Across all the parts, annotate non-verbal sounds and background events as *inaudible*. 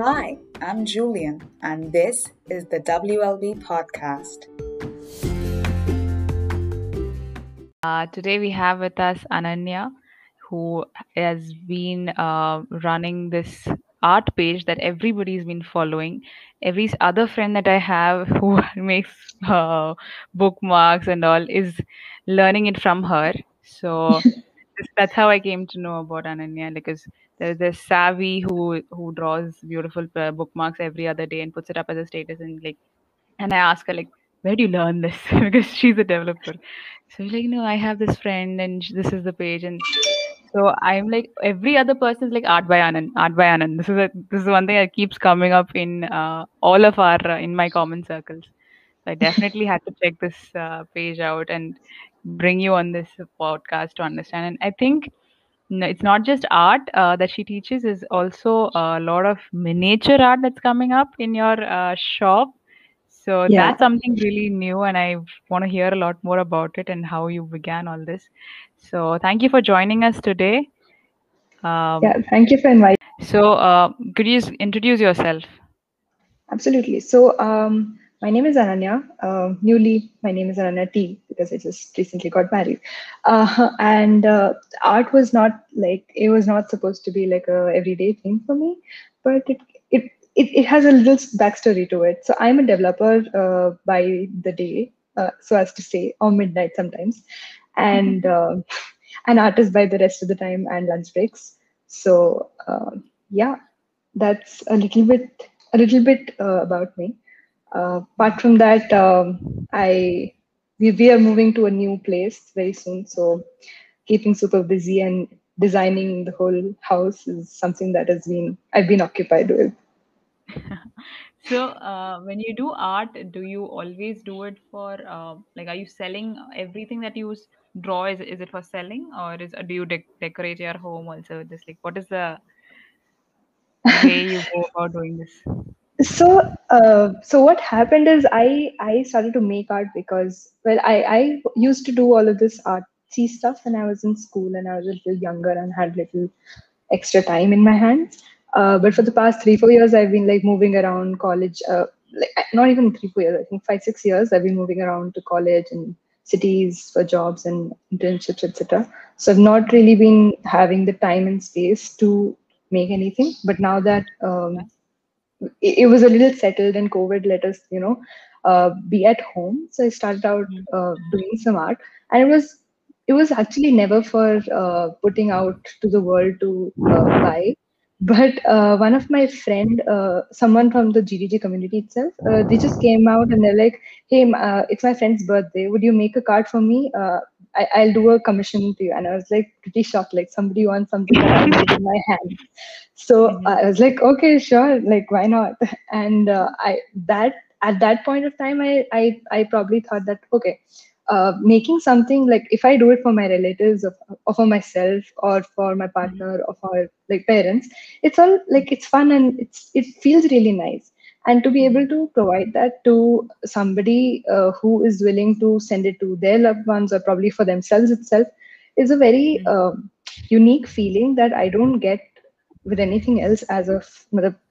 Hi, I'm Julian, and this is the WLB podcast. Uh, today we have with us Ananya, who has been uh, running this art page that everybody's been following. Every other friend that I have *laughs* who *laughs* makes uh, bookmarks and all is learning it from her. So *laughs* that's how I came to know about Ananya because there's this savvy who who draws beautiful uh, bookmarks every other day and puts it up as a status and like and I ask her like where do you learn this? *laughs* Because she's a developer. So like no I have this friend and this is the page and so I'm like every other person is like art by Anand art by Anand. This is a, this is one thing that keeps coming up in uh, all of our uh, in my common circles. So I definitely had to check this uh, page out and bring you on this podcast to understand and I think it's not just art uh, that she teaches is also a lot of miniature art that's coming up in your uh, shop so Yeah, that's something really new and i want to hear a lot more about it and how you began all this so thank you for joining us today um, yeah. Thank you for inviting. so uh, could you introduce yourself Absolutely. So, um, my name is Ananya. Uh, newly, my name is Ananya T because I just recently got married. Uh, and uh, art was not like it was not supposed to be like a everyday thing for me, but it it it, it has a little backstory to it. So, I'm a developer uh, by the day, uh, so as to say, or midnight sometimes, and uh, an artist by the rest of the time and lunch breaks. So, uh, yeah, that's a little bit a little bit uh, about me. Uh, apart from that, um, I we, we are moving to a new place very soon, so keeping super busy and designing the whole house is something that has been I've been occupied with. *laughs* so uh, when you do art do you always do it for uh, like are you selling everything that you draw? Is, is it for selling or is do you dec- decorate your home also? Just like what is the *laughs* way you go about doing this So, uh, so what happened is I I started to make art because well I I used to do all of this artsy stuff when I was in school and I was a little younger and had little extra time in my hands. Uh, but for the past three four years I've been like moving around college. Uh, like not even three four years. I think five six years I've been moving around to college and cities for jobs and internships etc. So I've not really been having the time and space to make anything. But now that um, it, it was a little settled and covid let us you know uh, be at home. So i started out Mm. uh, doing some art. And it was it was actually never for uh, putting out to the world to uh, buy. But uh, one of my friend uh, someone from the gdg community itself uh, they just came out and they're like hey it's my friend's birthday. Would you make a card for me? Uh, I, i'll do a commission to you. And i was like pretty shocked like somebody wants something that i made in my hand. So Mhm. i was like okay sure like why not? And uh, i that at that point of time i i, I probably thought that okay uh, making something like if i do it for my relatives or, or for myself or for my partner or for like parents it's all like it's fun and it's it feels really nice and to be able to provide that to somebody uh, who is willing to send it to their loved ones or probably for themselves itself is a very Mhm. um, unique feeling that i don't get with anything else as of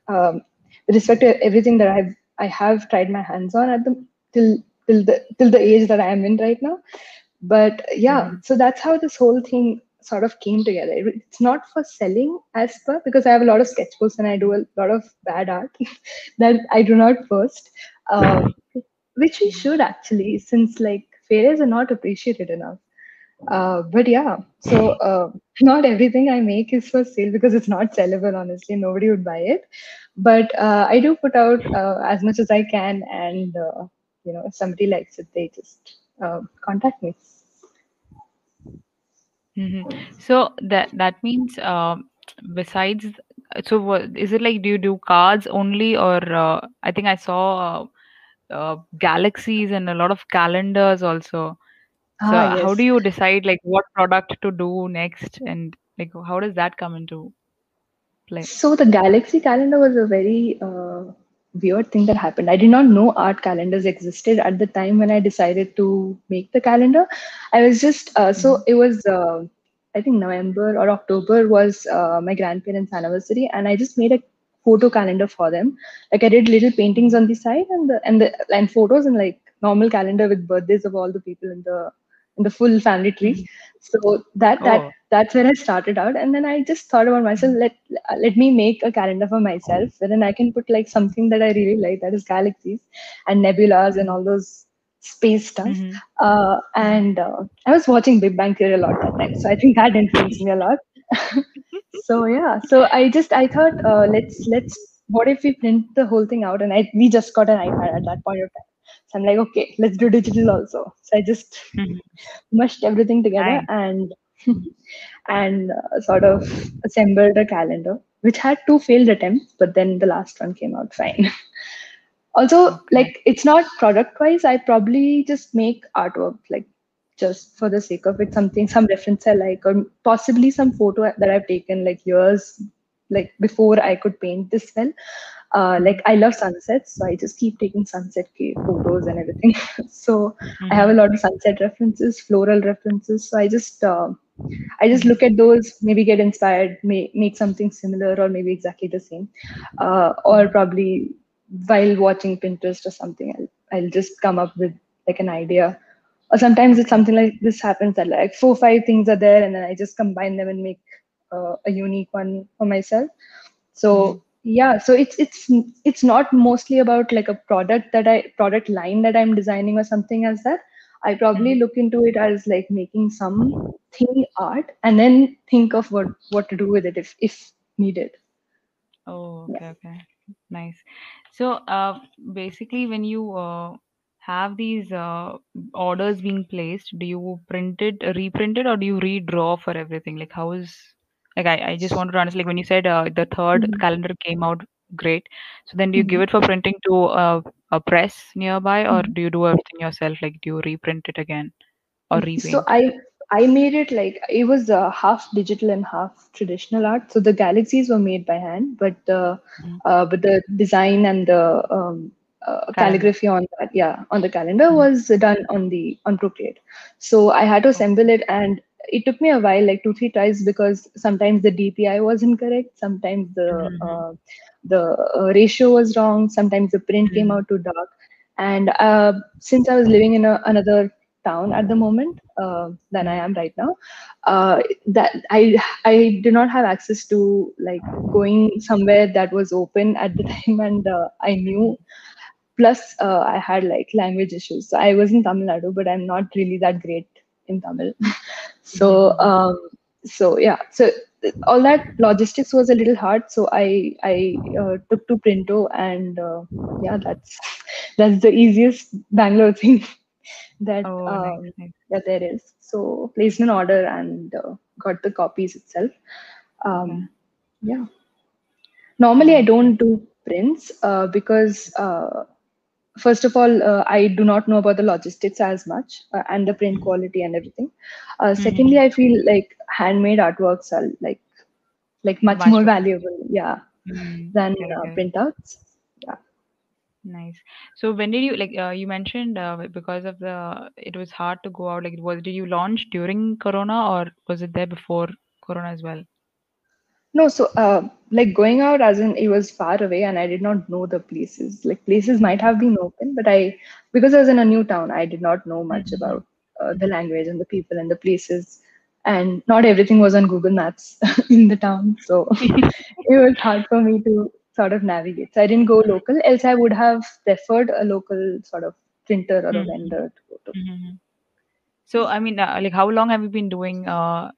um, with respect to everything that I've I have tried my hands on at the till till the till the age that I am in right now. But yeah, Mhm. so that's how this whole thing sort of came together. It's not for selling as per because I have a lot of sketchbooks and I do a lot of bad art *laughs* that I do not post, um, which we should actually, since like failures are not appreciated enough. Uh, but yeah, so uh, not everything I make is for sale because it's not sellable. Honestly, nobody would buy it. But uh, I do put out uh, as much as I can, and uh, you know, if somebody likes it, they just contact me. Mhm. So that that means um, besides so what is it like do you do cards only or uh, I think I saw uh, uh, galaxies and a lot of calendars also. So Ah, how do you decide like what product to do next and like how does that come into play? So the Galaxy calendar was a very uh, weird thing that happened. I did not know art calendars existed at the time when I decided to make the calendar. I was just uh, so Mhm. it was uh, I think November or October was uh, my grandparents' anniversary, and I just made a photo calendar for them. Like I did little paintings on the side and the and the and photos and like normal calendar with birthdays of all the people in the in the full family tree. So that that Oh. that's where I started out, and then I just thought about myself. Let let me make a calendar for myself, wherein I can put like something that I really like, that is galaxies and nebulas and all those space stuff. Mhm. Uh, and uh, I was watching Big Bang Theory a lot that time, so I think that influenced me a lot. *laughs* so yeah, so I just I thought uh, let's let's what if we print the whole thing out, and I we just got an iPad at that point of time. So I'm like, okay, let's do digital also. So I just Mhm. mushed everything together Nice. and *laughs* and uh, sort of assembled a calendar, which had two failed attempts, but then the last one came out fine. *laughs* also, like it's not product wise. I probably just make artwork, like just for the sake of it, something, some reference I like, or possibly some photo that I've taken like years, like before I could paint this well. Uh, like I love sunsets, so I just keep taking sunset photos and everything. *laughs* so I have a lot of sunset references, floral references. So I just uh, I just look at those, maybe get inspired, may, make something similar or maybe exactly the same, uh, or probably while watching Pinterest or something, I'll I'll just come up with like an idea. Or sometimes it's something like this happens that like four five things are there, and then I just combine them and make uh, a unique one for myself. So Mhm. Yeah, so it's it's it's not mostly about like a product that I product line that I'm designing or something as that. I probably Mhm. look into it as like making something art and then think of what what to do with it if if needed. Oh, Yeah. okay, okay. Nice. So, uh, basically, when you uh, have these uh, orders being placed, do you print it, reprint it, or do you redraw for everything? Like, how is like I, I just wanted to understand, like when you said uh, the third Mhm. calendar came out great, so then do you give Mhm. it for printing to uh, a press nearby, or Mhm. do you do everything yourself? Like, do you reprint it again or So? I I made it like it was uh, half digital and half traditional art. So the galaxies were made by hand, but uh, Mhm. uh, but the design and the um, uh, calligraphy on that, yeah, on the calendar Mhm. was done on the on Procreate. So I had to assemble it, and it took me a while, like two three tries, because sometimes the DPI was incorrect, sometimes the Mhm. uh, the uh, ratio was wrong, sometimes the print came Mhm. out too dark, and uh, since I was living in a, another town at the moment uh, than I am right now. Uh, that I I did not have access to like going somewhere that was open at the *laughs* time, and uh, I knew. Plus, uh, I had like language issues. So I was in Tamil Nadu, but I'm not really that great in Tamil. *laughs* so um, so yeah, so all that logistics was a little hard. So I I uh, took to Printo, and uh, yeah, that's that's the easiest Bangalore thing *laughs* that Oh, um, nice. that there is. So placed an order and uh, got the copies itself. Um, yeah. Normally, I don't do prints uh, because uh, first of all, uh, I do not know about the logistics as much uh, and the print quality and everything. Uh, Mhm. secondly, I feel like handmade artworks are like like much Much more valuable, yeah, Mm, than uh, printouts. Yeah. Nice. So when did you like uh, you mentioned uh, because of the it was hard to go out like was did you launch during Corona or was it there before Corona as well? No, so uh, like going out as in it was far away and I did not know the places. Like places might have been open, but I because I was in a new town, I did not know much Mhm. about uh, the language and the people and the places. And not everything was on Google Maps *laughs* in the town, so *laughs* it was hard for me to sort of navigate. So I didn't go local, else I would have preferred a local sort of printer or a Mhm. vendor to go to. Mhm. So I mean uh, like how long have you been doing uh,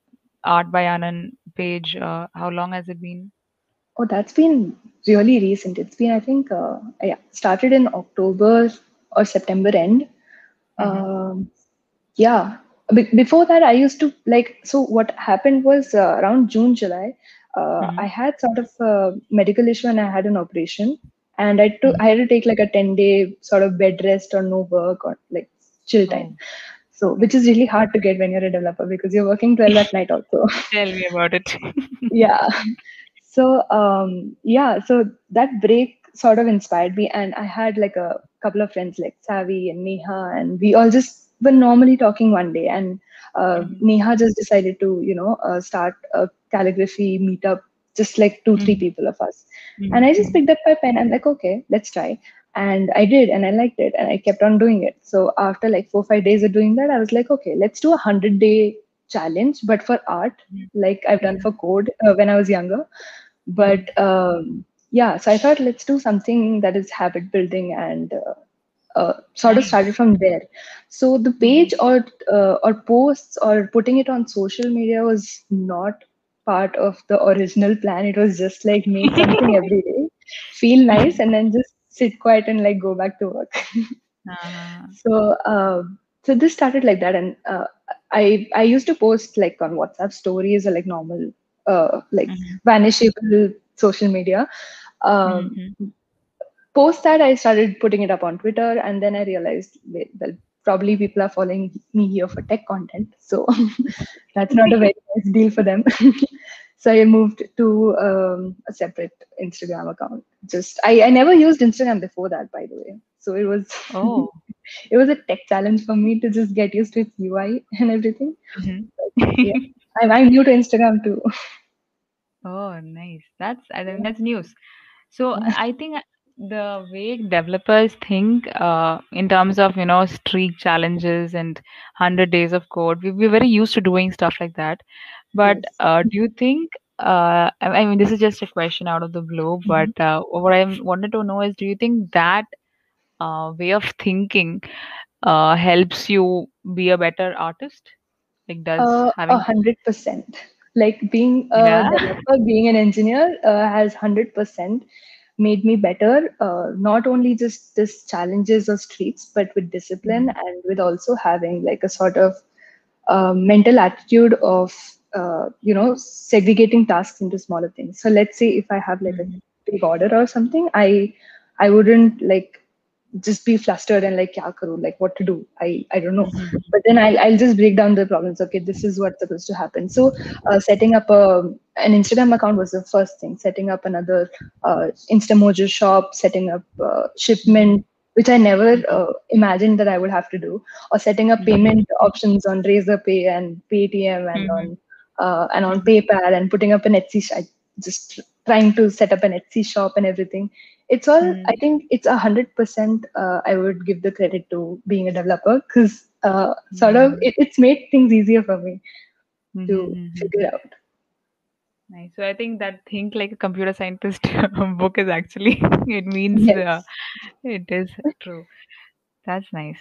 Art by Anand page? Uh, how long has it been? Oh, that's been really recent. It's been, I think, uh, yeah, started in October or September end. Mhm. Um, yeah. Be- before that, I used to like. So what happened was uh, around June, July. Uh, Mhm. I had sort of a medical issue and I had an operation, and I took Mhm. I had to take like a ten day sort of bed rest or no work or like chill time. Oh, So which is really hard to get when you're a developer because you're working twelve at night also. *laughs* Tell me about it. *laughs* yeah so um yeah so that break sort of inspired me and i had like a couple of friends like savi and neha and we all just were normally talking one day and uh, Mhm. neha just decided to you know uh, start a calligraphy meetup just like 2 3 Mhm. people of us Mhm, and i just picked up my pen i'm like okay let's try and i did and i liked it and i kept on doing it. So after like four five days of doing that i was like okay let's do a 100 day challenge but for art Mhm. like i've done for code uh, when i was younger. But um, yeah so i thought let's do something that is habit building and uh, uh, sort of started from there. So the page or uh, or posts or putting it on social media was not part of the original plan. It was just like make something *laughs* every day feel nice and then just sit quiet and like go back to work *laughs* Uh-huh. so um, so this started like that and uh, i i used to post like on whatsapp stories or like normal uh, like Mhm. vanishable social media um, Mhm. post that i started putting it up on twitter and then i realized well probably people are following me here for tech content so *laughs* that's not a very nice deal for them *laughs* so i moved to um, a separate instagram account just I, I never used instagram before that by the way so it was Oh. *laughs* it was a tech challenge for me to just get used to its ui *laughs* and everything Mhm. yeah *laughs* I'm, I'm new to instagram too Oh, nice. That's I think that's news. So I think the way developers think uh, in terms of you know streak challenges and hundred days of code, we, we're very used to doing stuff like that. But yes uh, do you think? Uh, I I mean, this is just a question out of the blue, Mhm. but uh, what I wanted to know is, do you think that uh, way of thinking uh, helps you be a better artist? Like, does Uh, a having hundred percent. Like being a yeah? *laughs* developer, being an engineer uh, has hundred percent made me better. Uh, not only just this challenges or streets but with discipline Mhm. and with also having like a sort of uh, mental attitude of uh, you know segregating tasks into smaller things. So let's say if I have like a Mhm. big order or something, I I wouldn't like just be flustered and like kya karu, like what to do. I I don't know. Mhm. But then I'll I'll just break down the problems. Okay, this is what's supposed to happen. So uh, setting up a an Instagram account was the first thing. Setting up another uh, Instamojo shop, setting up uh, shipment, which I never uh, imagined that I would have to do, or setting up Mhm. payment options on Razorpay and Paytm and Mhm. on uh, and on. PayPal and putting up an Etsy. Sh- just trying to set up an Etsy shop and everything. It's all. Mhm. I think it's a hundred percent. uh, I would give the credit to being a developer because uh, sort of Mhm. it, it's made things easier for me to Mhm. figure out. Nice. So I think that think like a computer scientist *laughs* book is actually *laughs* it means uh, it is true. That's nice.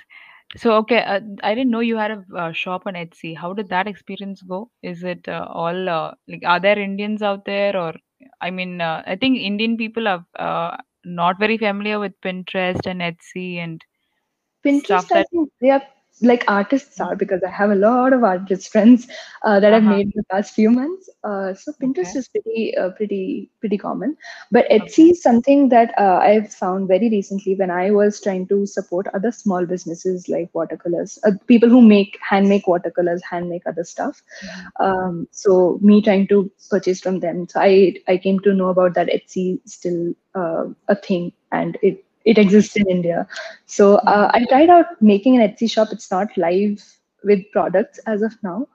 So okay, uh, I didn't know you had a uh, shop on Etsy. How did that experience go? Is it uh, all uh, like are there Indians out there or I mean uh, I think Indian people are uh, not very familiar with Pinterest and Etsy and Pinterest, stuff I that think they are like artists are because I have a lot of artist friends uh, that I've uh-huh. made in the past few months. Uh, so Okay. Pinterest is pretty, uh, pretty, pretty common. But Okay. Etsy is something that uh, I've found very recently when I was trying to support other small businesses like watercolors, uh, people who make handmade watercolors, handmake other stuff. Um, so me trying to purchase from them. So I I came to know about that Etsy still uh, a thing and it it exists in India. So uh, I tried out making an Etsy shop. It's not live with products as of now,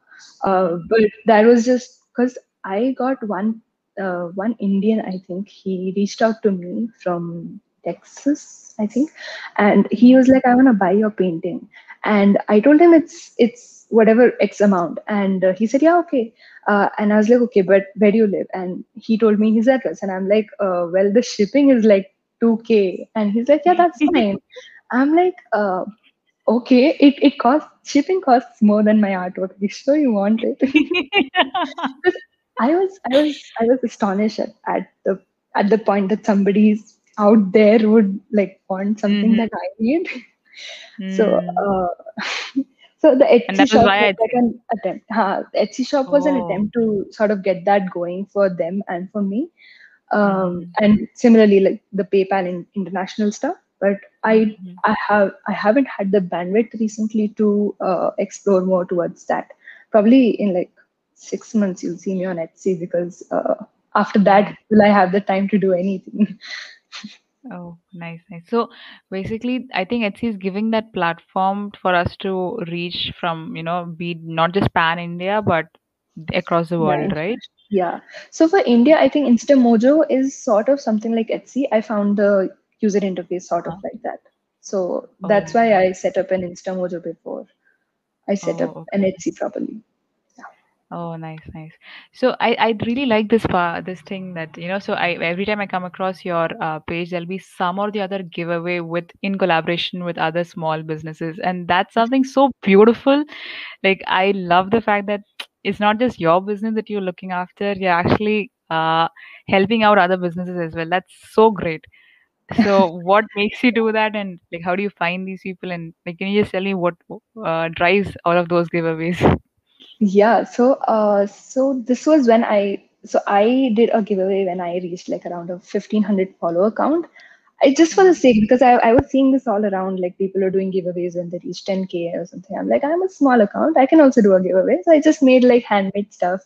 uh, but that was just because I got one uh, one Indian. I think he reached out to me from Texas, I think, and he was like, "I want to buy your painting," and I told him it's it's whatever X amount, and uh, he said, "Yeah, okay." Uh, and I was like, "Okay, but where do you live?" And he told me his address, and I'm like, uh, "Well, the shipping is like 2k and he's like yeah that's *laughs* fine. I'm like uh, okay it, it costs shipping costs more than my artwork are you *laughs* sure you want it? *laughs* I was i was i was astonished at, at the at the point that somebody's out there would like want something Mhm. that i need. So Mm. uh, so the etsy that was shop was like an attempt. Huh, etsy shop was an Oh. attempt to sort of get that going for them and for me um, and similarly like the PayPal in international stuff. But I Mhm. I have I haven't had the bandwidth recently to uh, explore more towards that. Probably in like six months you'll see me on Etsy because uh, after that will I have the time to do anything? *laughs* Oh, nice, nice. So basically, I think Etsy is giving that platform for us to reach from, you know, be not just pan India, but across the world, right? Yeah. So for India, I think InstaMojo is sort of something like Etsy. I found the user interface sort of Uh-huh. like that. So that's why Oh. I set up an InstaMojo before I set Oh, up an Etsy properly. Oh, nice, nice. So I I really like this part, this thing that you know. So I every time I come across your uh, page, there'll be some or the other giveaway with in collaboration with other small businesses, and that's something so beautiful. Like I love the fact that it's not just your business that you're looking after; you're actually uh, helping out other businesses as well. That's so great. So *laughs* what makes you do that, and like how do you find these people? And like, can you just tell me what uh, drives all of those giveaways? Yeah, so uh, so this was when I so I did a giveaway when I reached like around a 1500 follower count. I just for the sake because I, I was seeing this all around like people are doing giveaways when they reach 10k or something. I'm like I'm a small account. I can also do a giveaway. So I just made like handmade stuff,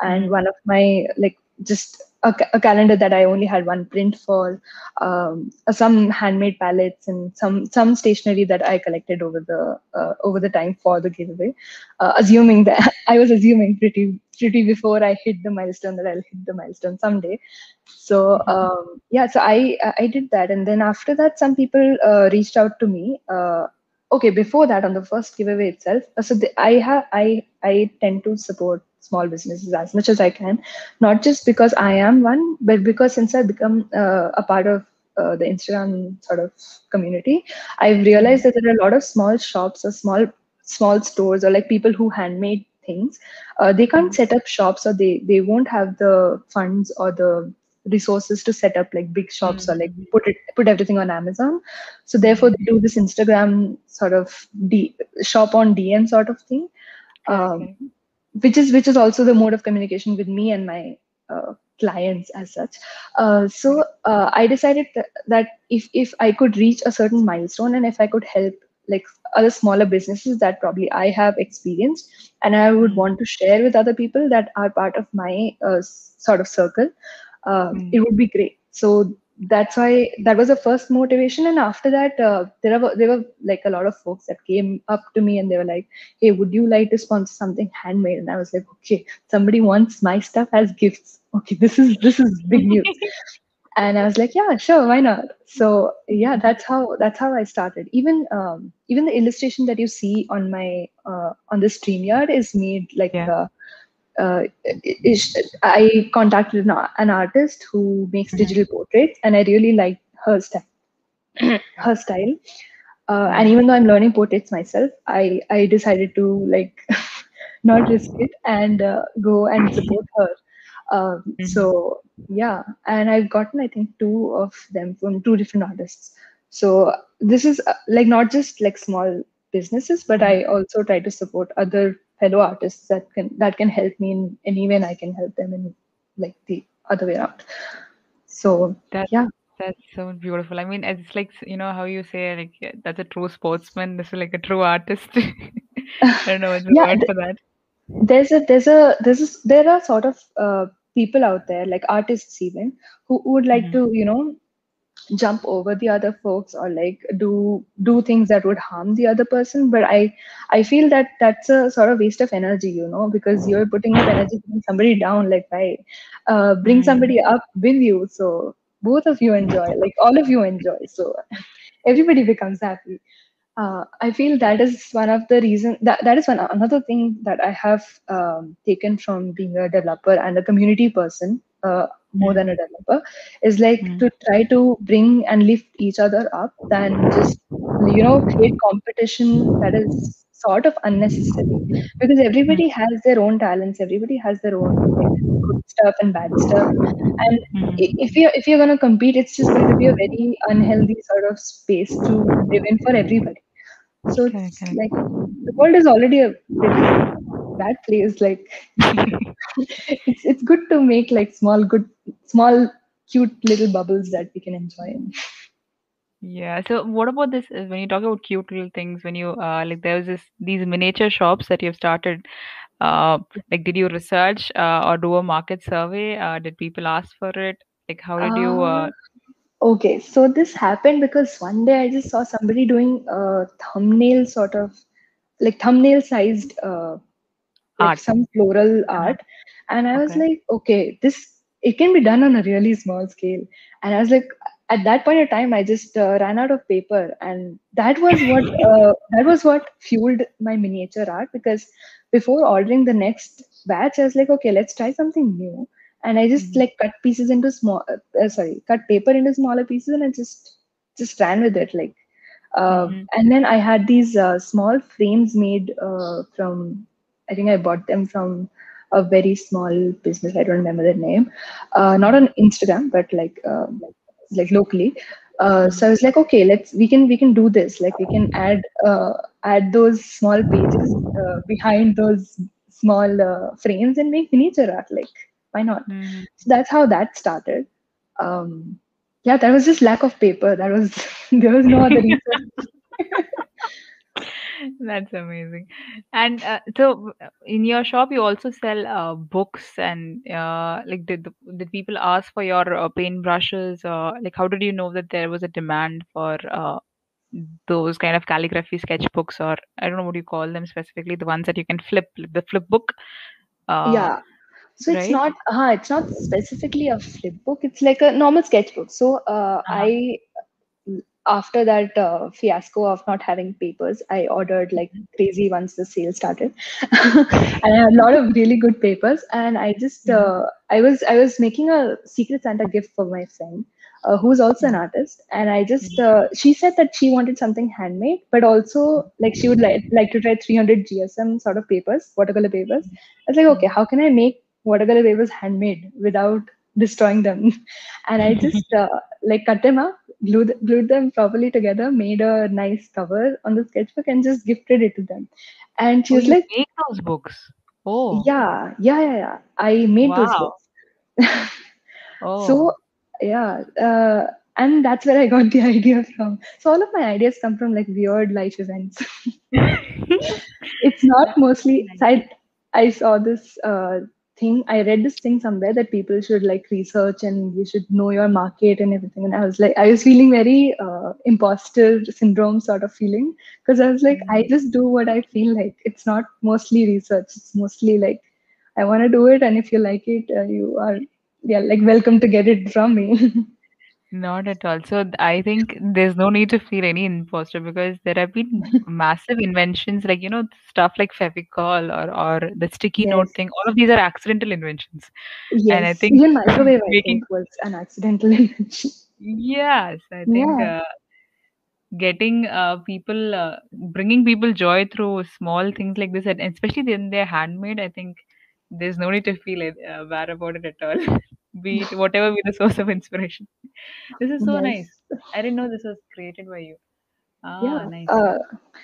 and Mhm. one of my like just a, a calendar that I only had one print for, um, uh, some handmade palettes and some some stationery that I collected over the uh, over the time for the giveaway uh, assuming that *laughs* I was assuming pretty before I hit the milestone that I'll hit the milestone someday. So um, yeah, so I I did that, and then after that, some people uh, reached out to me. Uh, okay, before that, on the first giveaway itself, uh, so the, I have I I tend to support small businesses as much as I can, not just because I am one, but because since I've become uh, a part of uh, the Instagram sort of community, I've realized that there are a lot of small shops or small small stores or like people who handmade things. Uh, they can't set up shops or they they won't have the funds or the resources to set up like big shops or like Mhm. put it put everything on amazon. So therefore they do this instagram sort of D, shop on dm sort of thing. Um, correct. which is which is also the mode of communication with me and my uh, clients as such. Uh, so uh, i decided that, that if if i could reach a certain milestone and if i could help like other smaller businesses that probably i have experienced and i would Mm. want to share with other people that are part of my uh, sort of circle. Uh, Mm. it would be great. So that's why that was the first motivation and after that uh, there were there were like a lot of folks that came up to me and they were like hey would you like to sponsor something handmade? And i was like okay somebody wants my stuff as gifts. Okay this is this is big news *laughs* and i was like yeah sure why not? So yeah that's how that's how i started. Even um, even the illustration that you see on my uh, on the streamyard is made like Yeah. uh, uh, is, i contacted an, an artist who makes Mhm. digital portraits and i really liked her style her style. Uh, and even though i'm learning portraits myself i i decided to like *laughs* not risk it and uh, go and support her um, Mhm. so yeah and i've gotten i think two of them from two different artists so this is uh, like not just like small businesses but i also try to support other fellow artists that can that can help me in any way and i can help them in like the other way around so That yeah that's so beautiful. I mean, it's like you know how you say like that's a true sportsman. This is like a true artist. *laughs* I don't know what's the yeah word for that. there's a there's a there's a, there are sort of uh, people out there like artists even who would like Mhm. to you know jump over the other folks or like do do things that would harm the other person but i i feel that that's a sort of waste of energy you know because you're putting up energy bring somebody down like right uh, bring Mm. somebody up with you so both of you enjoy like all of you enjoy so *laughs* everybody becomes happy uh, I feel that is one of the reason that that is one another thing that I have um, taken from being a developer and a community person uh, more than a developer is like Mm. to try to bring and lift each other up than just you know create competition that is sort of unnecessary. Because everybody has their own talents everybody has their own like good stuff and bad stuff. And Mhm. if you're if you're going to compete it's just going to be a very unhealthy sort of space to live in for everybody so Correct, it's correct. like the world is already a pretty bad place like *laughs* it's it's good to make like small good small cute little bubbles that we can enjoy in. Yeah. So what about this? When you talk about cute little things, when you uh like there was this these miniature shops that you've started. Uh, like did you research uh, or do a market survey? Uh, did people ask for it? Like how did you Uh, uh okay, so this happened because one day I just saw somebody doing a thumbnail sort of like thumbnail sized uh, like some floral art, and I was Okay. like, okay, this it can be done on a really small scale. And I was like, at that point of time, I just uh, ran out of paper, and that was what *coughs* uh, that was what fueled my miniature art because before ordering the next batch, I was like, okay, let's try something new. And I just Mhm. like cut pieces into small, uh, sorry, cut paper into smaller pieces, and I just just ran with it. Like, uh, Mhm. and then I had these uh, small frames made uh, from, I think I bought them from a very small business. I don't remember the name. Uh, not on Instagram, but like uh, like locally. Uh, so I was like, okay, let's we can we can do this. Like we can add uh, add those small pages uh, behind those small uh, frames and make miniature art. Like why not? Mhm. So that's how that started. Um, yeah, that was just lack of paper. That was *laughs* there was no other reason. *laughs* *laughs* That's amazing. And uh, so, in your shop, you also sell uh, books and uh, like did the, did people ask for your uh, paint brushes? Uh, like, how did you know that there was a demand for uh, those kind of calligraphy sketchbooks, or I don't know what you call them specifically, the ones that you can flip, the flip book, uh, yeah. So it's right? not uh, it's not specifically a flip book. It's like a normal sketchbook. So uh, Uh-huh. I after that uh, fiasco of not having papers, I ordered like crazy once the sale started, *laughs* and I had a lot of really good papers. And I just Mhm. uh, I was I was making a Secret Santa gift for my friend, uh, who's also an artist, and I just uh, she said that she wanted something handmade, but also like she would like like to try 300 GSM sort of papers, watercolor papers. I was like, okay, how can I make watercolor was handmade without destroying them? *laughs* And I just uh, like cut them up, glued glued them properly together, made a nice cover on the sketchbook, and just gifted it to them. And she Oh, was you like, make those books. Oh, yeah, yeah, yeah, yeah. I made those wow. books. *laughs* Oh, So yeah, uh, and that's where I got the *laughs* idea from. So all of my ideas come from like weird life events. it's not mostly. I I saw this uh, thing. I read this thing somewhere that people should like research and you should know your market and everything. And I was like, I was feeling very uh, imposter syndrome sort of feeling because I was like, I Mhm. just do what I feel like. It's not mostly research. It's mostly like I want to do it, and if you like it, uh, you are yeah like welcome to get it from me. *laughs* Not at all. So th- I think there's no need to feel any imposter because there have been *laughs* massive inventions like you know stuff like Fevicol or or the sticky yes, note thing. All of these are accidental inventions, and I yes. think Even microwave, I making think, was an accidental *laughs* invention. yes, I think Yeah, uh, getting uh, people uh, bringing people joy through small things like this, and especially when they're handmade. I think there's no need to feel it, uh, bad about it at all. *laughs* Be it whatever be the source of inspiration. This is so nice. I didn't know this was created by you. Ah, Yeah. nice. Uh,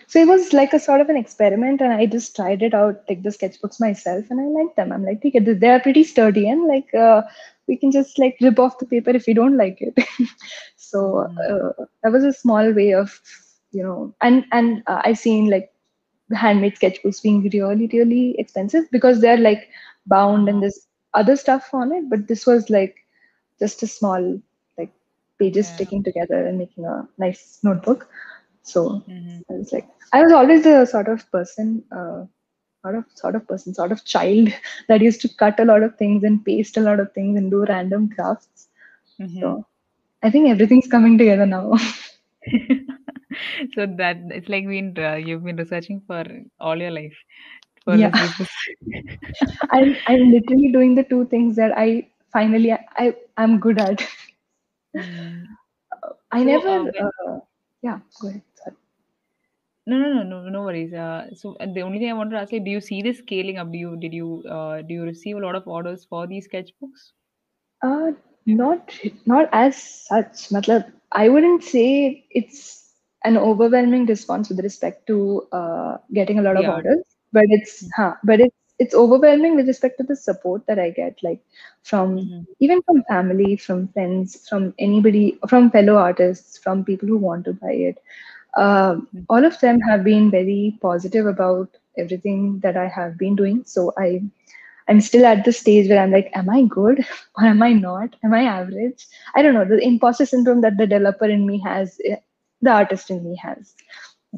so it was like a sort of an experiment, and I just tried it out, like the sketchbooks myself, and I liked them. I'm like, they are pretty sturdy, and like uh, we can just like rip off the paper if we don't like it. *laughs* so Mm, uh, that was a small way of, you know, and and uh, I've seen like handmade sketchbooks being really really expensive because they're like bound and uh-huh. there's other stuff on it, but this was like just a small like pages Okay. sticking together and making a nice notebook. So hmm I was like, I was always the sort of person, uh, sort of sort of person, sort of child *laughs* that used to cut a lot of things and paste a lot of things and do random crafts. hmm So I think everything's coming together now. *laughs* *laughs* So that it's like been uh, you've been researching for all your life for yeah. *laughs* I'm I'm literally doing the two things that I finally I I'm good at. Mm. I So never. uh, Uh, yeah, go ahead. Sorry. no no no no no worries. Uh, so the only thing I wanted to ask you, do you see this scaling up? Do you did you uh, do you receive a lot of orders for these sketchbooks? Uh, not not as such. Matlab, I wouldn't say it's an overwhelming response with respect to uh, getting a lot of The art. orders, but it's huh, but it's it's overwhelming with respect to the support that I get, like from Mm-hmm. even from family, from friends, from anybody, from fellow artists, from people who want to buy it. Uh, all of them have been very positive about everything that I have been doing. So I I'm still at the stage where I'm like, am I good *laughs* or am I not? Am I average? I don't know. The imposter syndrome that the developer in me has, eh, the artist in me has.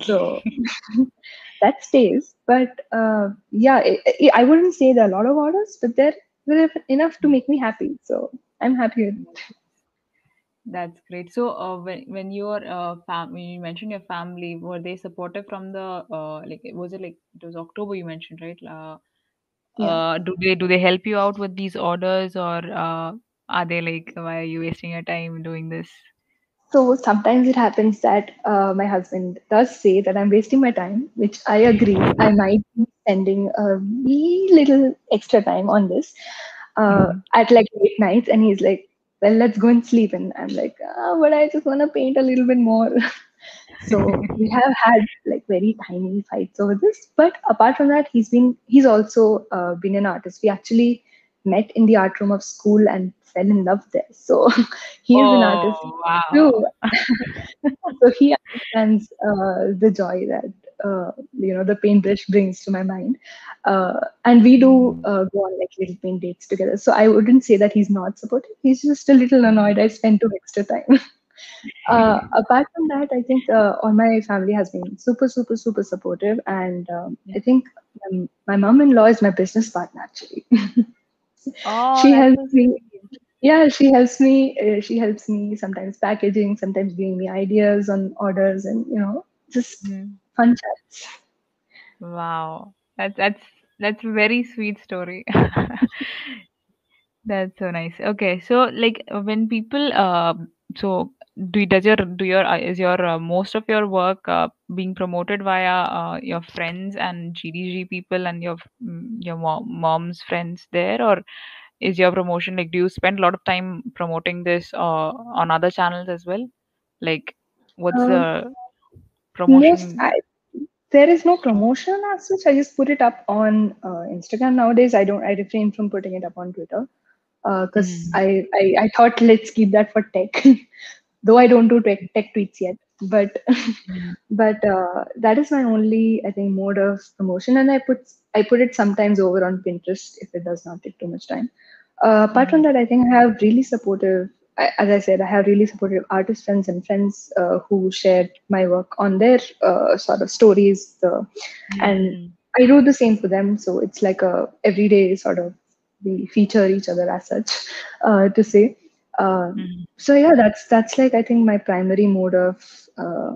So *laughs* *laughs* that stays. But uh, yeah, I I wouldn't say there are a lot of orders, but they're enough to make me happy. So I'm happy with it. That's great. So, uh, when when your uh, fam when you mentioned your family, were they supportive from the uh, like was it like it was October you mentioned, right? Uh, Yeah. uh, do they do they help you out with these orders or uh, are they like why are you wasting your time doing this? So sometimes it happens that uh, my husband does say that I'm wasting my time, which I agree. I might be spending a wee little extra time on this uh, Mhm. at like late nights, and he's like, "Well, let's go and sleep." And I'm like, "Ah, but I just want to paint a little bit more." *laughs* so we have had like very tiny fights over this. But apart from that, he's been he's also uh, been an artist. We actually met in the art room of school and fell in love there. So *laughs* he is an artist Oh, wow. too. *laughs* so he understands uh, the joy that uh, you know the paintbrush brings to my mind, uh, and we do uh, go on like little paint dates together. So I wouldn't say that he's not supportive. He's just a little annoyed. I spent too extra time. *laughs* uh, apart from that, I think uh, all my family has been super, super, super supportive, and um, I think um, my mom-in-law is my business partner actually. Oh, she helps me yeah she helps me uh, she helps me sometimes packaging sometimes giving me ideas on orders and you know just Mhm. fun chats Wow. That's that's that's a very sweet story. *laughs* That's so nice. Okay, so like when people uh so do does your do your uh, is your uh, most of your work uh, being promoted via uh, your friends and GDG people and your mm, your mom, mom's friends there? Or is your promotion like do you spend a lot of time promoting this uh, on other channels as well? Like what's uh, the promotion? I, there is no promotion as such. I just put it up on uh, instagram nowadays. I don't i refrain from putting it up on twitter because Mm, I, I i thought let's keep that for tech *laughs* though i don't do tech, tech tweets yet but mm, *laughs* but uh, that is my only i think mode of promotion and i put i put it sometimes over on pinterest if it does not take too much time. Uh, apart from mm, that i think i have really supportive I, as i said i have really supportive artist friends and friends uh, who shared my work on their uh, sort of stories the, and mm, i do the same for them so it's like a everyday sort of we feature each other as such uh, to say uh, mm. so yeah that's that's like i think my primary mode of uh,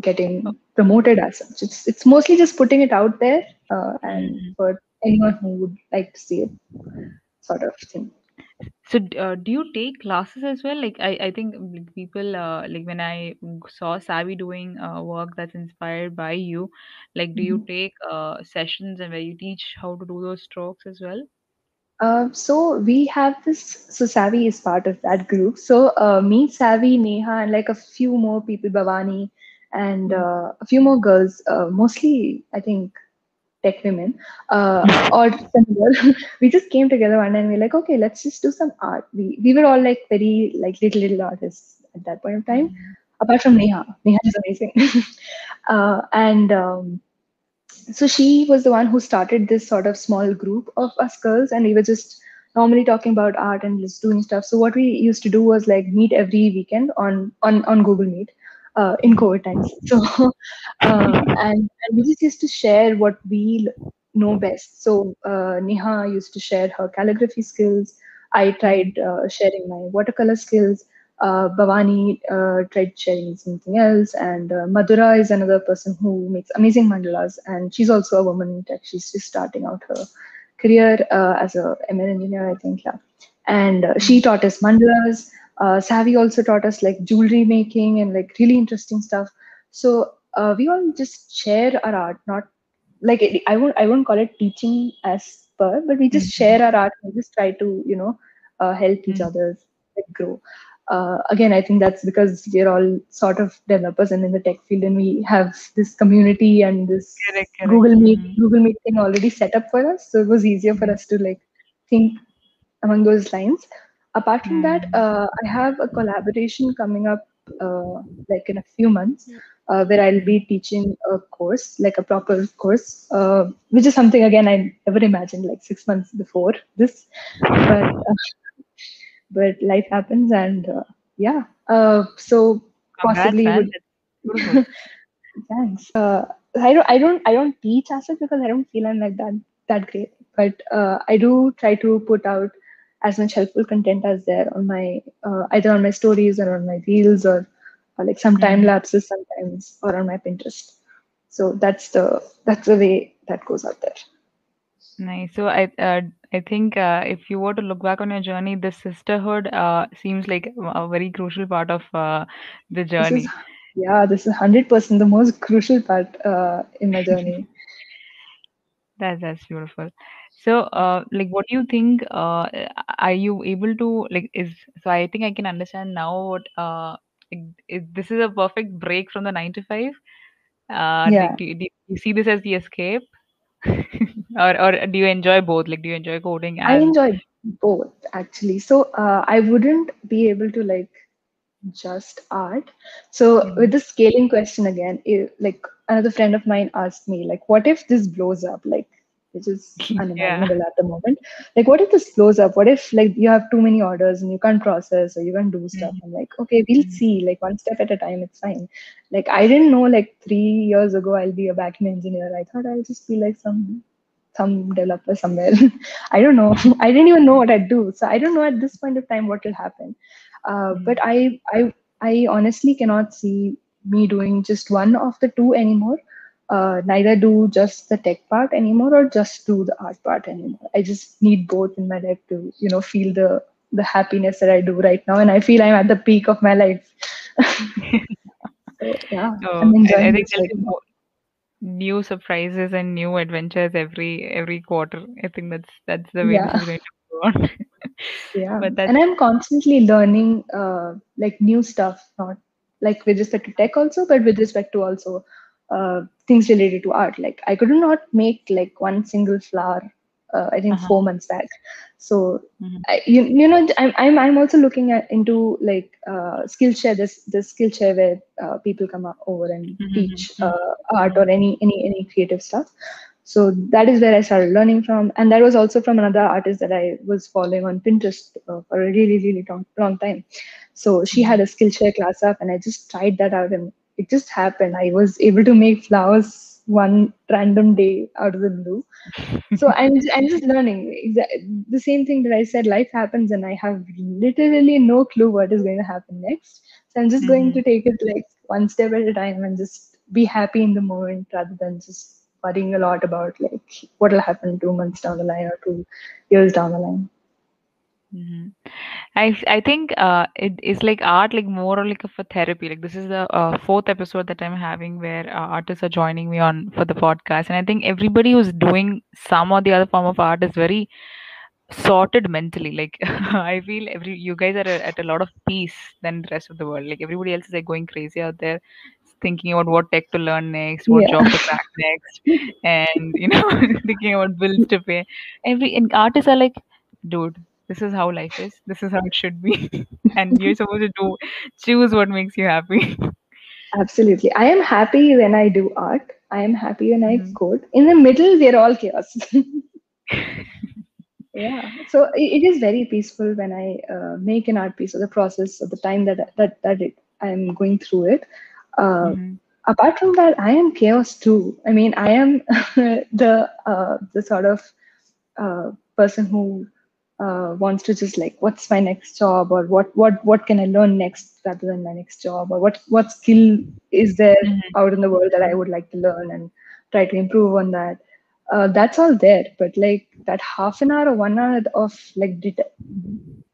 getting promoted as such. It's it's mostly just putting it out there uh, and Mm. for anyone who would like to see it, sort of thing. So, uh, do you take classes as well? Like, I, I think people, uh, like when I saw Savvy doing uh, work that's inspired by you, like, do you Mhm. take uh, sessions and where you teach how to do those strokes as well? Uh, so we have this. So Savvy is part of that group. So uh, me, Savvy, Neha, and like a few more people, Bhavani, and Mm. uh, a few more girls. Uh, mostly, I think tech women uh, *laughs* or similar *laughs* we just came together one day and we are like okay let's just do some art we we were all like very like little little artists at that point of time Mm. apart from neha neha is amazing *laughs* uh, and um, so she was the one who started this sort of small group of us girls and we were just normally talking about art and just doing stuff. So what we used to do was like meet every weekend on on on google meet uh, in covid times. *laughs* So uh, and, and we just used to share what we know best. So uh, neha used to share her calligraphy skills. I tried uh, sharing my watercolor skills uh, Bhavani uh, tried sharing something else, and uh, Madhura is another person who makes amazing mandalas, and she's also a woman in tech. She's just starting out her career uh, as a ML engineer, I think, yeah. And uh, she taught us mandalas. Uh, Savvy also taught us like jewelry making and like really interesting stuff. So uh, we all just share our art, not like it, I won't I won't call it teaching as per, but we just Mm. share our art. We just try to you know uh, help each Mm. other like, grow uh, again, I think that's because we're all sort of developers and in the tech field, and we have this community and this Correct, correct. Google Meet Mm. Google Meet thing already set up for us. So it was easier for us to like think among those lines. Apart from that, Mm. uh, I have a collaboration coming up uh, like in a few months. Uh, where I'll be teaching a course, like a proper course, uh, which is something again I never imagined like six months before this, but uh, but life happens and uh, yeah uh, so possibly would *laughs* thanks uh, I don't I don't I don't teach as such because I don't feel I'm like that that great. But uh, I do try to put out as much helpful content as there on my uh, either on my stories or on my reels or, or like some time Mhm. lapses sometimes or on my Pinterest. So that's the that's the way that goes out there. Nice. So I uh, I think uh, if you were to look back on your journey, the sisterhood uh, seems like a very crucial part of uh, the This is journey. yeah, this is hundred percent the most crucial part uh, in my journey. *laughs* That's that's beautiful. So, uh, like, what do you think? Uh, are you able to like? Is so? I think I can understand now. What uh, like, is, this is a perfect break from the nine to five. Uh, do, Yeah. do, do you see this as the escape, *laughs* or or do you enjoy both? Like, do you enjoy coding I enjoy both actually. So uh, I wouldn't be able to like just art. So Mhm. with the scaling question again, it, like another friend of mine asked me, like, what if this blows up? Like, which is *laughs* Yeah. at the moment. Like, what if this blows up? What if like you have too many orders and you can't process or you can't do stuff? Mhm. I'm like, okay, we'll Mhm. see. Like one step at a time, it's fine. Like I didn't know like three years ago I'll be a backend engineer. I thought I'll just be like some some developer somewhere. *laughs* I don't know. *laughs* I didn't even know what I'd do. So I don't know at this point of time what will happen. Uh, Mhm. but I, I, I honestly cannot see me doing just one of the two anymore. Uh, neither do just the tech part anymore, or just do the art part anymore. I just need both in my life to, you know, feel the the happiness that I do right now, and I feel I'm at the peak of my life. *laughs* so yeah, Oh, I'm I, think new surprises and new adventures every every quarter. I think that's that's the way this Yeah. is going to go on. *laughs* Yeah, But that's and I'm constantly learning uh, like new stuff, not like with respect to tech also, but with respect to also uh, things related to art. Like I could not make like one single flower. Uh, I think uh-huh. four months back. So Mhm. I, you you know I'm I'm I'm also looking at into like uh, Skillshare. This this Skillshare where uh, people come over and Mhm, teach mhm, uh, art mhm. or any any any creative stuff so that is where i started learning from and that was also from another artist that i was following on pinterest uh, for a really really long, long time so she had Mhm. a skillshare class up and i just tried that out and it just happened i was able to make flowers one random day out of the blue. So i'm i'm just learning. The same thing that i said life happens and i have literally no clue what is going to happen next. So i'm just going Mhm. to take it like one step at a time and just be happy in the moment rather than just worrying a lot about like what will happen two months down the line or two years down the line Mhm. I I think uh, it is like art, like more or like of a therapy. Like this is the uh, fourth episode that I'm having where uh, artists are joining me on for the podcast, and I think everybody who's doing some or the other form of art is very sorted mentally. Like *laughs* I feel every you guys are at a lot of peace than the rest of the world. Like everybody else is like going crazy out there, thinking about what tech to learn next, what yeah job to crack next, *laughs* and you know *laughs* thinking about bills to pay. Every and artists are like, dude, this is how life is. This is how it should be, *laughs* *laughs* and you're supposed to do choose what makes you happy. absolutely i am happy when i do art i am happy when i Mhm. code in the middle we're all chaos *laughs* yeah so it, is very peaceful when i uh, make an art piece or the process or the time that that that it, i'm going through it uh, Mhm. apart from that i am chaos too i mean i am the uh, the sort of uh, person who uh, wants to just like what's my next job or what what what can i learn next rather than my next job or what what skill is there Mhm. out in the world that i would like to learn and try to improve on that uh, that's all there but like that half an hour or one hour of like det-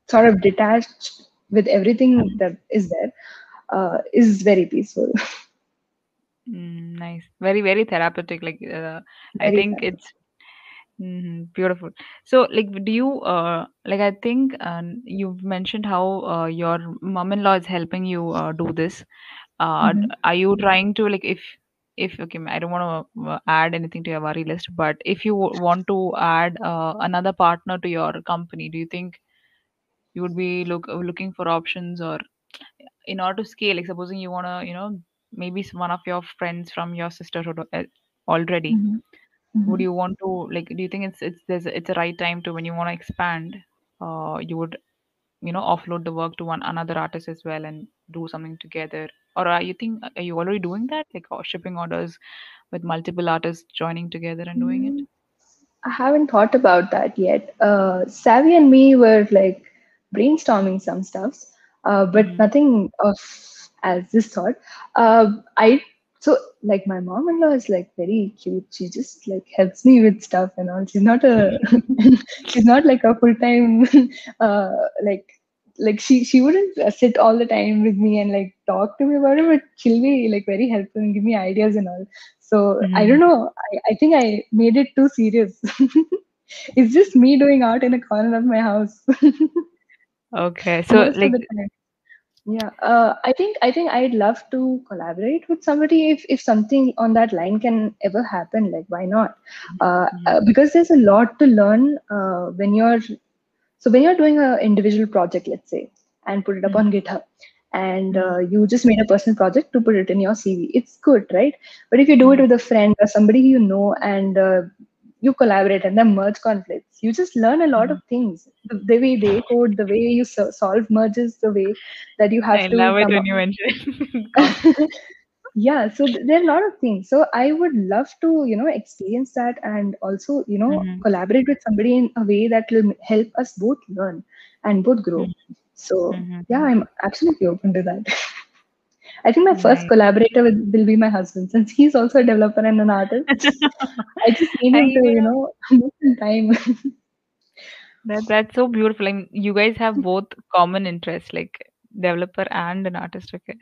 sort of detached with everything that is there uh, is very peaceful *laughs* Mm, nice. Very, very therapeutic. Like, uh, I very think it's mhm, beautiful. So, like, do you, uh, like, I think um, you've mentioned how uh, your mom-in-law is helping you uh, do this. Uh, d- Mhm. are you trying to, like, if, if, okay, I don't want to add anything to your worry list, but if you w- want to add uh, another partner to your company, do you think you would be look looking for options or in order to scale, like supposing you want to, you know, maybe s- one of your friends from your sisterhood uh, already, Mhm. Would Mhm. you want to like? Do you think it's it's there's it's a right time to when you want to expand? Uh, you would you know offload the work to one another artist as well and do something together, or are you think are you already doing that like or shipping orders with multiple artists joining together and doing it? Mm, I haven't thought about that yet. Uh, Savvy and me were like brainstorming some stuffs, uh, but Mm. nothing of as this thought. Uh, I so like my mom-in-law is like very cute. She just like helps me with stuff and all. She's not a *laughs* she's not like a full-time *laughs* uh, like like she she wouldn't uh, sit all the time with me and like talk to me about it, but she'll be like very helpful and give me ideas and all. So I Mhm. don't know. I, I think I made it too serious. *laughs* it's just me doing art in a corner of my house Okay, so most like. Yeah, uh, I think I think I'd love to collaborate with somebody if if something on that line can ever happen. Like, why not? Uh, Mhm. uh, because there's a lot to learn uh, when you're so when you're doing an individual project, let's say, and put it up on GitHub, and uh, you just made a personal project to put it in your CV, it's good, right? But if you do it with a friend or somebody you know, and uh, you collaborate and then merge conflicts, you just learn a lot Mhm. of things. The, the way they code, the way you so- solve merges, the way that you have I to love it when up. you mention *laughs* *laughs* yeah so th- there are a lot of things so i would love to you know experience that and also you know Mhm. collaborate with somebody in a way that will help us both learn and both grow Mhm. so Mhm. yeah i'm absolutely open to that *laughs* i think my first collaborator will, will be my husband since he's also a developer and an artist *laughs* i just need him to you know. *laughs* move some time That that's so beautiful. I mean, you guys have both common interests, like developer and an artist. Okay.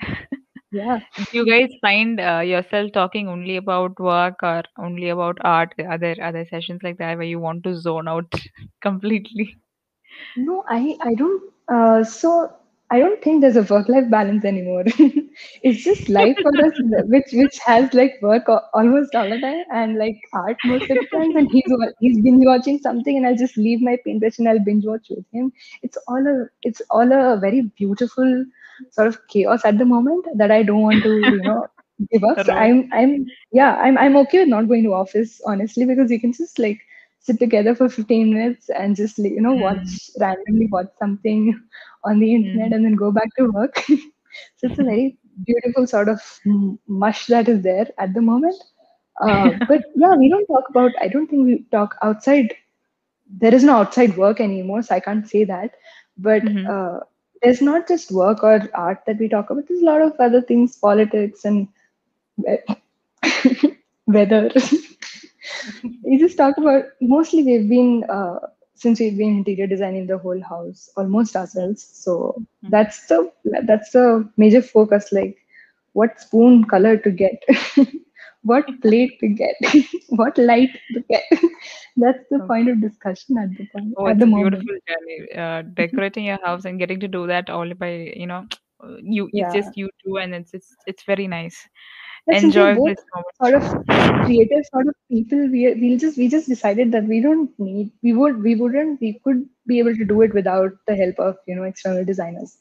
yeah Do *laughs* you guys find uh, yourself talking only about work or only about art? Other other sessions like that where you want to zone out completely? No, I I don't. Uh, so I don't think there's a work-life balance anymore. *laughs* it's just life for us, *laughs* which which has like work almost all the time and like art most of the times. And he's he's binge watching something, and I'll just leave my paintbrush and I'll binge watch with him. It's all a it's all a very beautiful sort of chaos at the moment that I don't want to you know *laughs* give up. So I'm I'm yeah I'm I'm okay with not going to office honestly because you can just like sit together for 15 minutes and just you know watch Mm, randomly watch something on the internet mm. and then go back to work. *laughs* So it's a very beautiful sort of mush that is there at the moment. Uh, *laughs* but yeah we don't talk about i don't think we talk outside. There is no outside work anymore so i can't say that. But Mhm. uh, there's not just work or art that we talk about. There's a lot of other things politics and *laughs* weather. We just talk about mostly we've been uh, since we've been interior designing the whole house almost ourselves so Mhm. that's the that's the major focus like what spoon color to get *laughs* what plate to get *laughs* what light to get *laughs* that's the Oh, point of discussion at the point oh, at the moment beautiful journey. Uh, decorating your house and getting to do that all by, you know, you it's yeah just you two and it's it's it's very nice. But Enjoy both sort of creative sort of people, we we'll just we just decided that we don't need we would we wouldn't we could be able to do it without the help of you know external designers.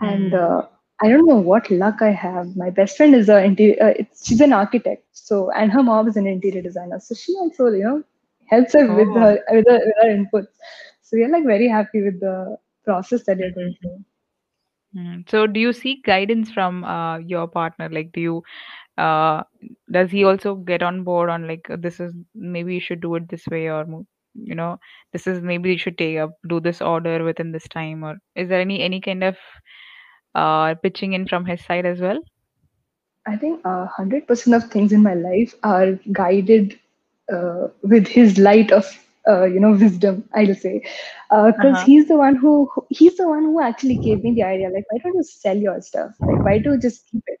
And Mm. uh, I don't know what luck I have. My best friend is a interior. Uh, it's, she's an architect. So and her mom is an interior designer. So she also you know helps her with Oh. her with her, with her inputs. So we're like very happy with the process that you're going Mhm. through. Mm. So do you seek guidance from uh, your partner? Like, do you uh, does he also get on board on like uh, this is maybe you should do it this way or you know this is maybe you should take up do this order within this time or is there any any kind of uh pitching in from his side as well? I think a hundred percent of things in my life are guided uh, with his light of uh, you know wisdom. I'll say because Uh-huh. he's the one who who- he's the one who actually gave me the idea. Like, why don't you sell your stuff? Like, why do you just keep it?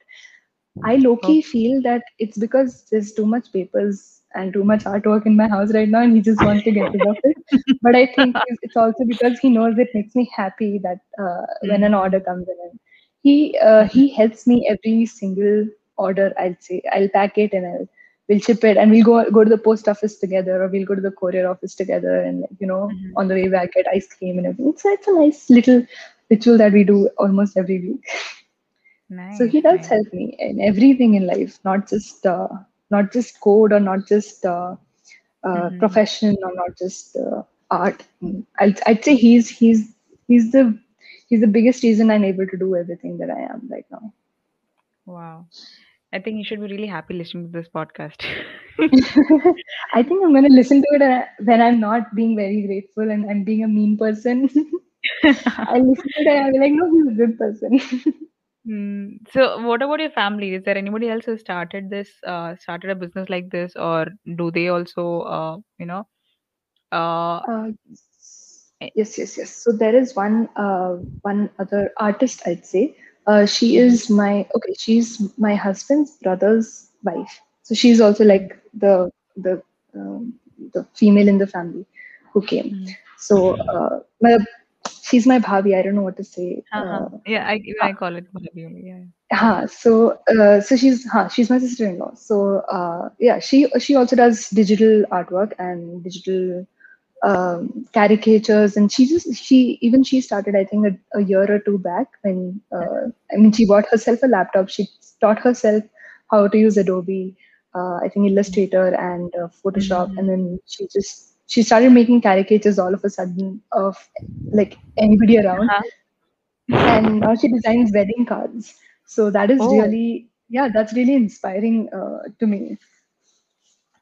I low key feel that it's because there's too much papers and too much artwork in my house right now, and he just wants to get rid of it. *laughs* But I think it's also because he knows it makes me happy that uh, when an order Mm, comes in, he uh, he helps me every single order. I'll say I'll pack it and I'll we'll ship it, and we'll go go to the post office together, or we'll go to the courier office together, and you know mhm. on the way back get ice cream and everything. So it's a nice little ritual that we do almost every week. *laughs* So he does nice. help me in everything in life, not just uh, not just code or not just uh, uh, Mhm. profession or not just uh, art. I'd, I'd say he's he's he's the he's the biggest reason I'm able to do everything that I am right now. Wow. I think you should be really happy listening to this podcast. *laughs* I think I'm gonna listen to it uh, when I'm not being very grateful and I'm being a mean person. *laughs* I listen to it and I'll be like, no, he's a good person. *laughs* Mm, so what about your family? Is there anybody else who started this, uh, started a business like this, or do they also, uh, you know, uh, Uh, eh, yes, yes, yes. So there is one uh, one other artist, I'd say. Uh, she mhm, is my okay. She's my husband's brother's wife. So she's also like the the um, the female in the family who came. mhm. So uh, my, she's my bhabi. I don't know what to say. Uh-huh. Uh, Yeah, I uh, I call it bhabhi only. Yeah. Ha, so uh, so she's ha, she's my sister-in-law. So uh, yeah, she she also does digital artwork and digital um, caricatures, and she just she even she started I think a, a year or two back when uh, I mean she bought herself a laptop. She taught herself how to use Adobe, uh, I think Illustrator and uh, Photoshop, and Mhm. then she just she started making caricatures all of a sudden of like anybody around Uh-huh. and now she designs wedding cards so that is Oh, really yeah that's really inspiring uh, to me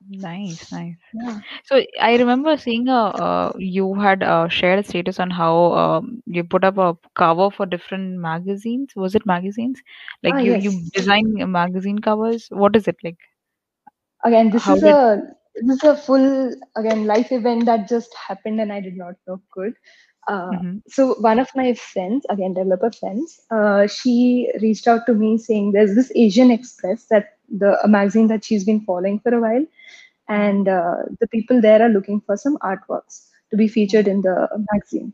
nice, nice. yeah So I remember seeing a uh, you had uh, shared a status on how um, you put up a cover for different magazines. Was it magazines? ah Like you yes you design magazine covers. What is it like? again this How is did? a this is a full again life event that just happened and i did not know could uh, Mm-hmm. so one of my friends again developer friends uh, she reached out to me saying there's this asian express that the a magazine that she's been following for a while and uh, the people there are looking for some artworks to be featured in the magazine.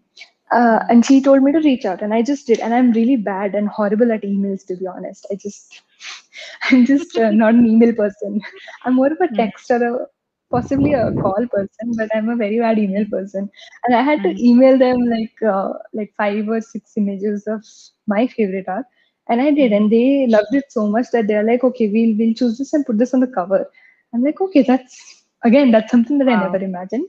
Uh, and she told me to reach out, and I just did. And I'm really bad and horrible at emails, to be honest. I just, *laughs* I'm just uh, not an email person. I'm more of a Mm-hmm. texter, a, possibly a call person, but I'm a very bad email person. And I had to Mm-hmm. email them like uh, like five or six images of my favorite art, and I did, Mm-hmm. and they loved it so much that they're like, okay, we'll we'll choose this and put this on the cover. I'm like, okay, that's again, that's something that I never imagined.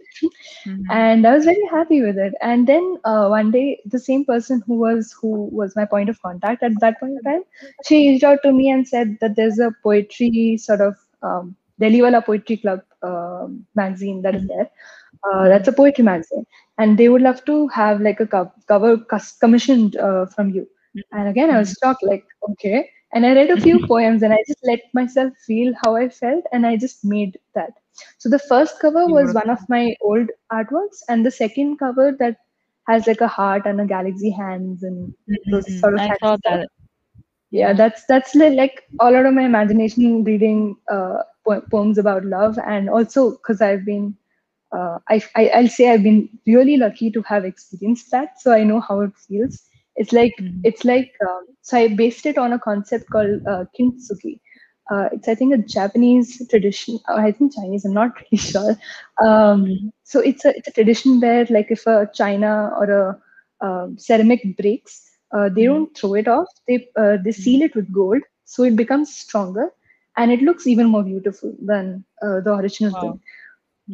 Mm-hmm. And I was very happy with it. And then uh, one day, the same person who was who was my point of contact at that point in time, she reached out to me and said that there's a poetry sort of um, Delhi Wala Poetry Club um magazine that is Mm-hmm. there. Uh, that's a poetry magazine, and they would love to have like a co- cover cus- commissioned uh, from you. And again, I was shocked, like, okay. And I read a few poems and I just let myself feel how I felt and I just made that. So the first cover was one of my old artworks, and the second cover that has like a heart and a galaxy hands and those Mm-hmm. sort of I saw that. Yeah, Yeah. that's that's li- like all out of my imagination reading uh, po- poems about love, and also because I've been uh, I, I I'll say I've been really lucky to have experienced that, so I know how it feels. It's like Mm-hmm. it's like um, so I based it on a concept called uh, kintsugi. Uh, it's I think a Japanese tradition, or I think Chinese. I'm not *laughs* really sure. Um, Mm-hmm. so it's a it's a tradition where like if a china or a um, ceramic breaks, uh, they Mm-hmm. don't throw it off. They uh, they seal it with gold, so it becomes stronger, and it looks even more beautiful than uh, the original Wow. thing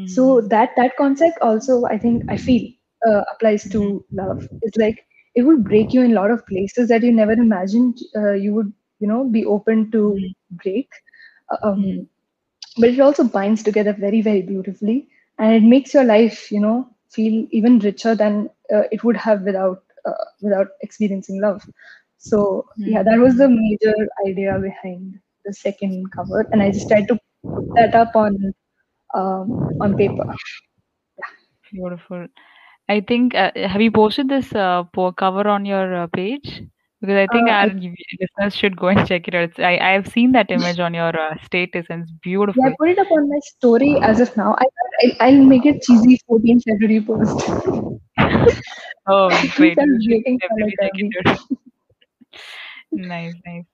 so Mm-hmm. that that concept also i think i feel uh, applies Mm-hmm. to love it's like it would break you in a lot of places that you never imagined uh, you would you know be open to Mm-hmm. break um, Mhm. but it also binds together very very beautifully and it makes your life you know feel even richer than uh, it would have without uh, without experiencing love so yeah that was the Mm-hmm. major idea behind the second cover and i just tried to put that up on um, on paper Beautiful. I think, uh, have you posted this uh, cover on your uh, page? Because I think Uh, our I, listeners should go and *laughs* check it out. It's, I I have seen that image on your uh, status and it's yeah, I put it up on my story as of now. I, I, I'll make it cheesy 14 February post. *laughs* Oh, *laughs* great. I'm You should waiting for definitely like check a it week. out. Nice, nice.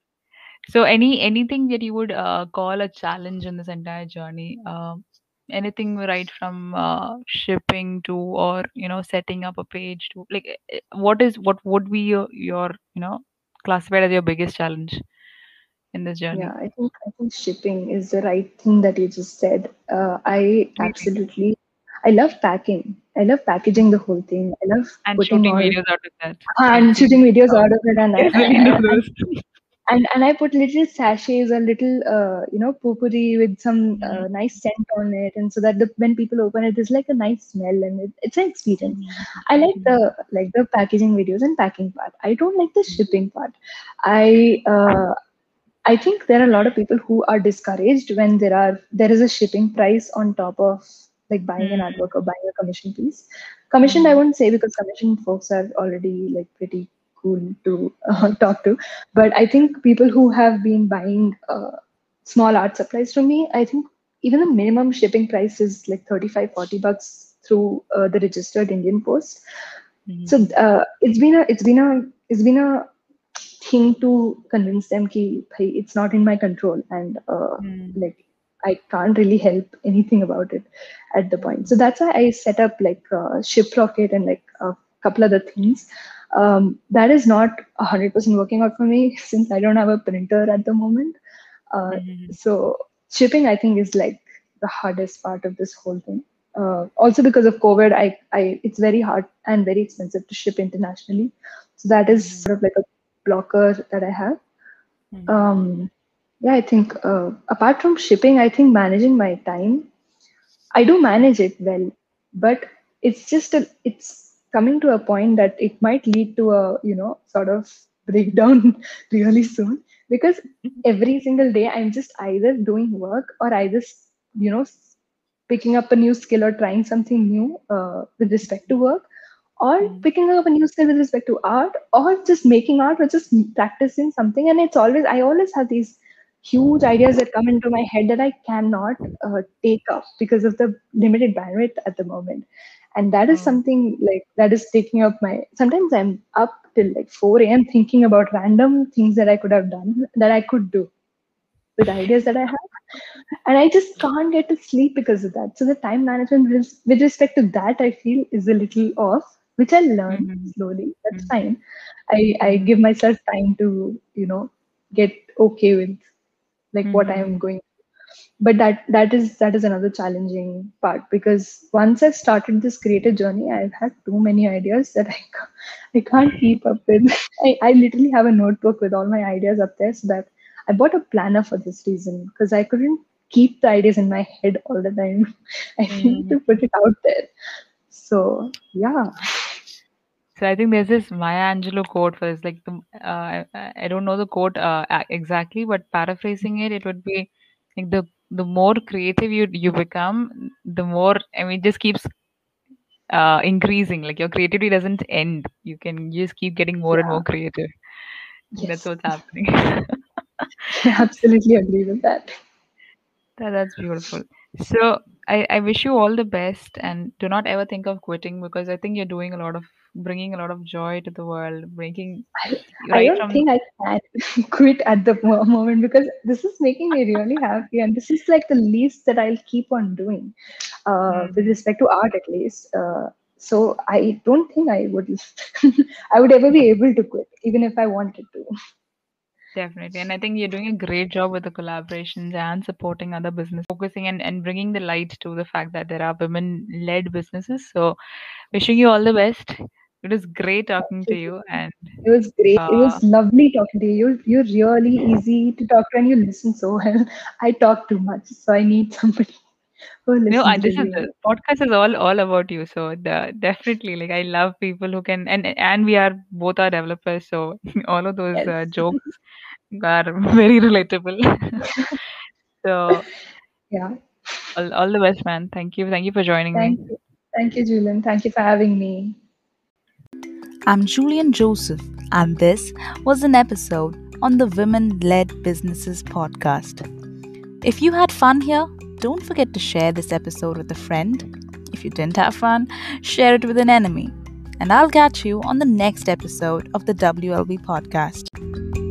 So any anything that you would uh, call a challenge in this entire journey? Um, anything right from uh, shipping to or you know setting up a page to like eh, eh, what is what would be your, your you know classified as your biggest challenge in this Yeah, journey? I think I think shipping is the right thing that you just said. Uh, I absolutely, I love packing. I love packaging the whole thing. I love And putting shooting all videos out of that. And shooting videos uh, *laughs* out of it, and I, *laughs* I I, really do I, those. and and I put little sachets, a little uh, you know potpourri with some uh, Mhm. nice scent on it, and so that the, when people open it, there's like a nice smell, and it, it's an experience. I like the like the packaging videos and packing part. I don't like the shipping part. I uh, I think there are a lot of people who are discouraged when there are there is a shipping price on top of like buying an artwork or buying a commission piece. Commissioned, I wouldn't say because commission folks are already like pretty cool to uh, *laughs* talk to. But I think people who have been buying uh, small art supplies from me, I think even the minimum shipping price is like 35, 40 bucks through uh, the registered Indian Post. Mhm. So uh, it's been a it's been a it's been a thing to convince them ki bhai, it's not in my control and uh, Mm. like I can't really help anything about it at the point. So that's why I set up like uh, Shiprocket and like a couple other things. Um, that is not 100% working out for me *laughs* since I don't have a printer at the moment. Uh, Mhm. so shipping, I think, is like the hardest part of this whole thing. Uh, also because of COVID, I, I it's very hard and very expensive to ship internationally. So that is Mhm. sort of like a blocker that I have. Mhm. Um, yeah, I think uh, apart from shipping, I think managing my time, I do manage it well, but it's just a, it's coming to a point that it might lead to a you know sort of breakdown *laughs* really soon. Because every single day I'm just either doing work or either you know picking up a new skill or trying something new uh, with respect to work or Mm. picking up a new skill with respect to art or just making art or just practicing something. And it's always i always have these huge ideas that come into my head that i cannot uh, take up because of the limited bandwidth at the moment and that is Oh. something like that is taking up my sometimes i'm up till like 4 a.m thinking about random things that i could have done that i could do with ideas that i have and i just can't get to sleep because of that so the time management with, with respect to that i feel is a little off which i learn Mhm. slowly that's Mhm. fine i i Mhm. give myself time to you know get okay with like what Mhm. i'm going but that that is that is another challenging part because once i've started this creative journey i've had too many ideas that i, I can't keep up with. *laughs* I, I literally have a notebook with all my ideas up there so that i bought a planner for this reason because i couldn't keep the ideas in my head all the time. *laughs* I need to put it out there. So yeah. So I think there's this Maya Angelou quote for this. Like the uh, I, I don't know the quote uh, exactly, but paraphrasing it, it would be like the the more creative you you become, the more I mean, it just keeps uh, increasing. Like your creativity doesn't end. You can you just keep getting more and more creative. That's what's happening. *laughs* absolutely agree with that That, that's beautiful. So I, I wish you all the best and do not ever think of quitting because I think you're doing a lot of bringing a lot of joy to the world, making I, I don't from think I can *laughs* quit at the moment because this is making me really happy, and this is like the least that I'll keep on doing, uh, with Mhm. respect to art at least. Uh, so I don't think I would, *laughs* I would ever be able to quit, even if I wanted to. Definitely. And I think you're doing a great job with the collaborations and supporting other business, focusing and, and bringing the light to the fact that there are women led businesses. So, wishing you all the best. It was great talking to you. And It was great. It uh, was lovely talking to you. You're, you're really easy to talk to, and you listen so well. *laughs* I talk too much, so I need somebody no, I, this is the podcast is all all about you. So the, definitely, like I love people who can and and we are both are developers. So *laughs* all of those Yes. uh, jokes are *laughs* very relatable. *laughs* so Yeah. all, all the best, man. Thank you. Thank you for joining me. Thank you. Thank you, Julian. Thank you for having me. I'm Julian Joseph, and this was an episode on the Women Led Businesses podcast. If you had fun here, don't forget to share this episode with a friend. If you didn't have fun, share it with an enemy. And I'll catch you on the next episode of the WLB podcast.